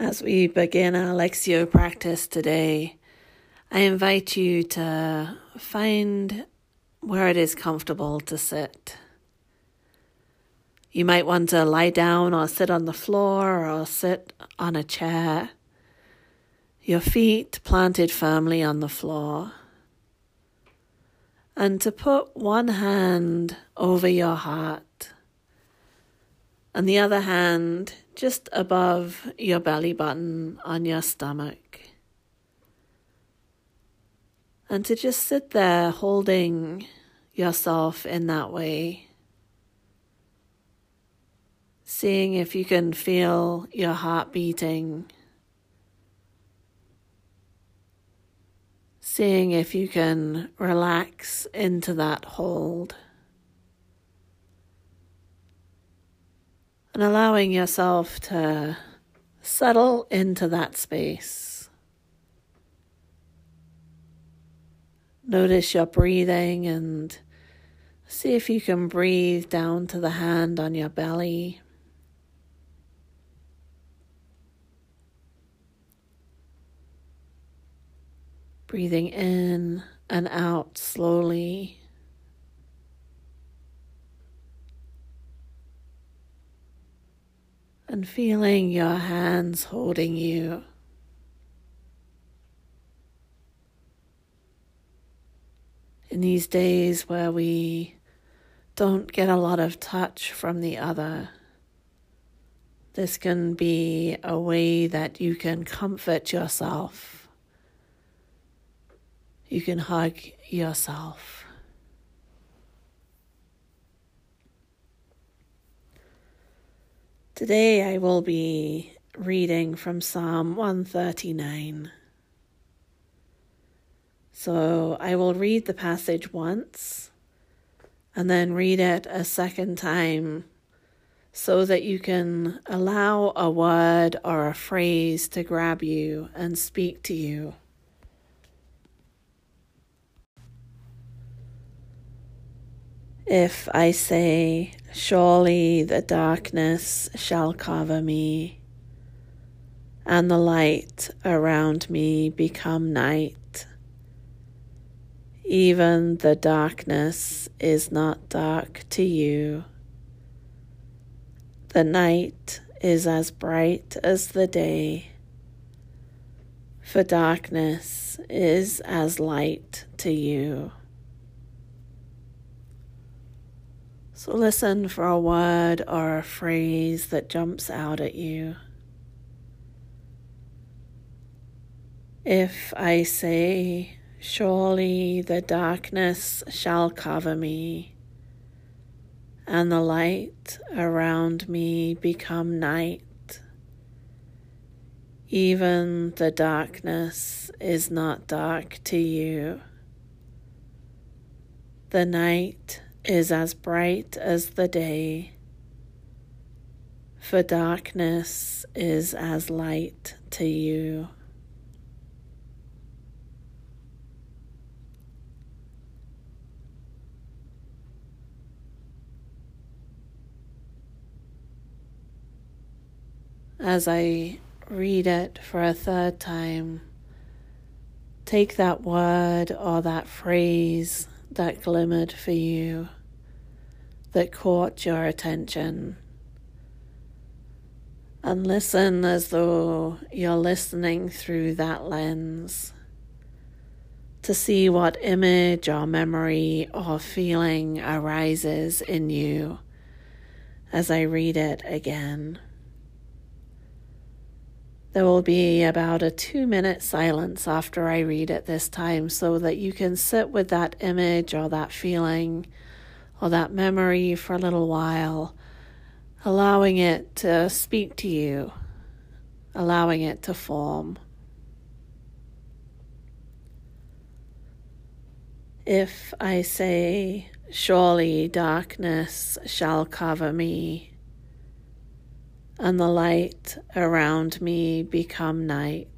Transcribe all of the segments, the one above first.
As we begin our Lectio practice today, I invite you to find where it is comfortable to sit. You might want to lie down or sit on the floor or sit on a chair, your feet planted firmly on the floor. And to put one hand over your heart and the other hand just above your belly button on your stomach. And to just sit there holding yourself in that way. Seeing if you can feel your heart beating. Seeing if you can relax into that hold. And allowing yourself to settle into that space. Notice your breathing and see if you can breathe down to the hand on your belly. Breathing in and out slowly. And feeling your hands holding you. In these days where we don't get a lot of touch from the other, this can be a way that you can comfort yourself. You can hug yourself. Today I will be reading from Psalm 139. So I will read the passage once and then read it a second time so that you can allow a word or a phrase to grab you and speak to you. If I say, Surely the darkness shall cover me, and the light around me become night. Even the darkness is not dark to you. The night is as bright as the day, for darkness is as light to you. So listen for a word or a phrase that jumps out at you. If I say, Surely the darkness shall cover me, and the light around me become night, even the darkness is not dark to you. The night is as bright as the day, for darkness is as light to you. As I read it for a third time, take that word or that phrase that glimmered for you, that caught your attention. And listen as though you're listening through that lens to see what image or memory or feeling arises in you as I read it again. There will be about a two minute silence after I read it this time so that you can sit with that image or that feeling or that memory for a little while, allowing it to speak to you, allowing it to form. If I say, Surely darkness shall cover me and the light around me become night.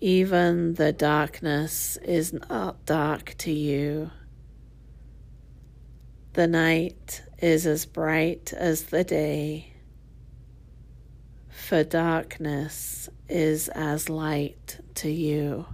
Even the darkness is not dark to you. The night is as bright as the day, for darkness is as light to you.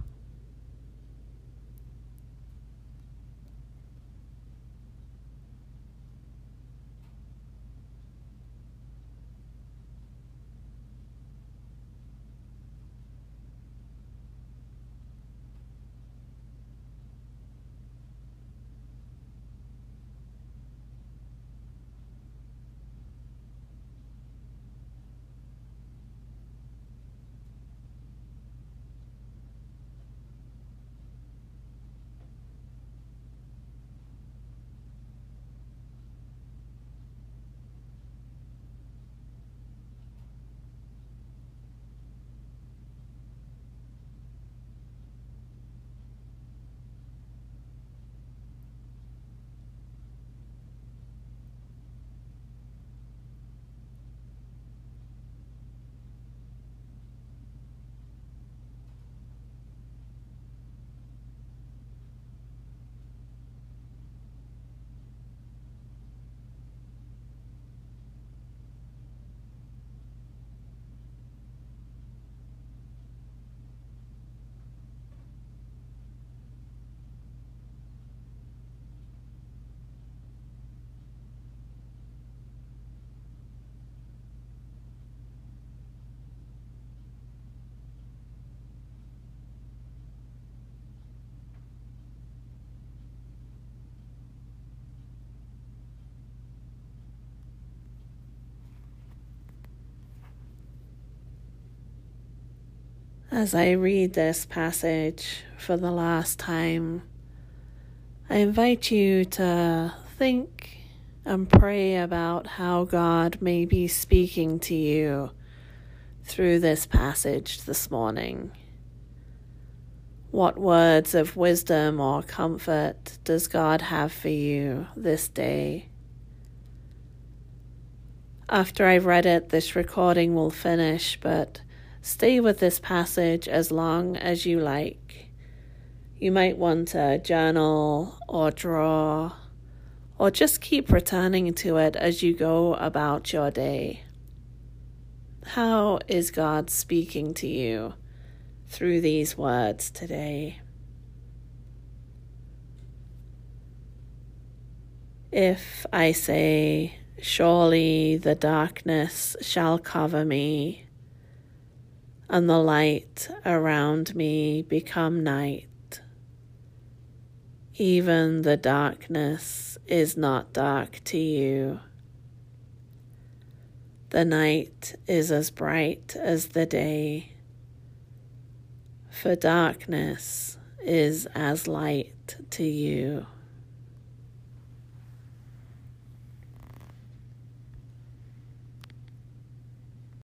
As I read this passage for the last time, I invite you to think and pray about how God may be speaking to you through this passage this morning. What words of wisdom or comfort does God have for you this day? After I've read it, this recording will finish, but Stay with this passage as long as you like. You might want to journal or draw, or just keep returning to it as you go about your day. How is God speaking to you through these words today? If I say, Surely the darkness shall cover me, and the light around me become night. Even the darkness is not dark to you. The night is as bright as the day, for darkness is as light to you.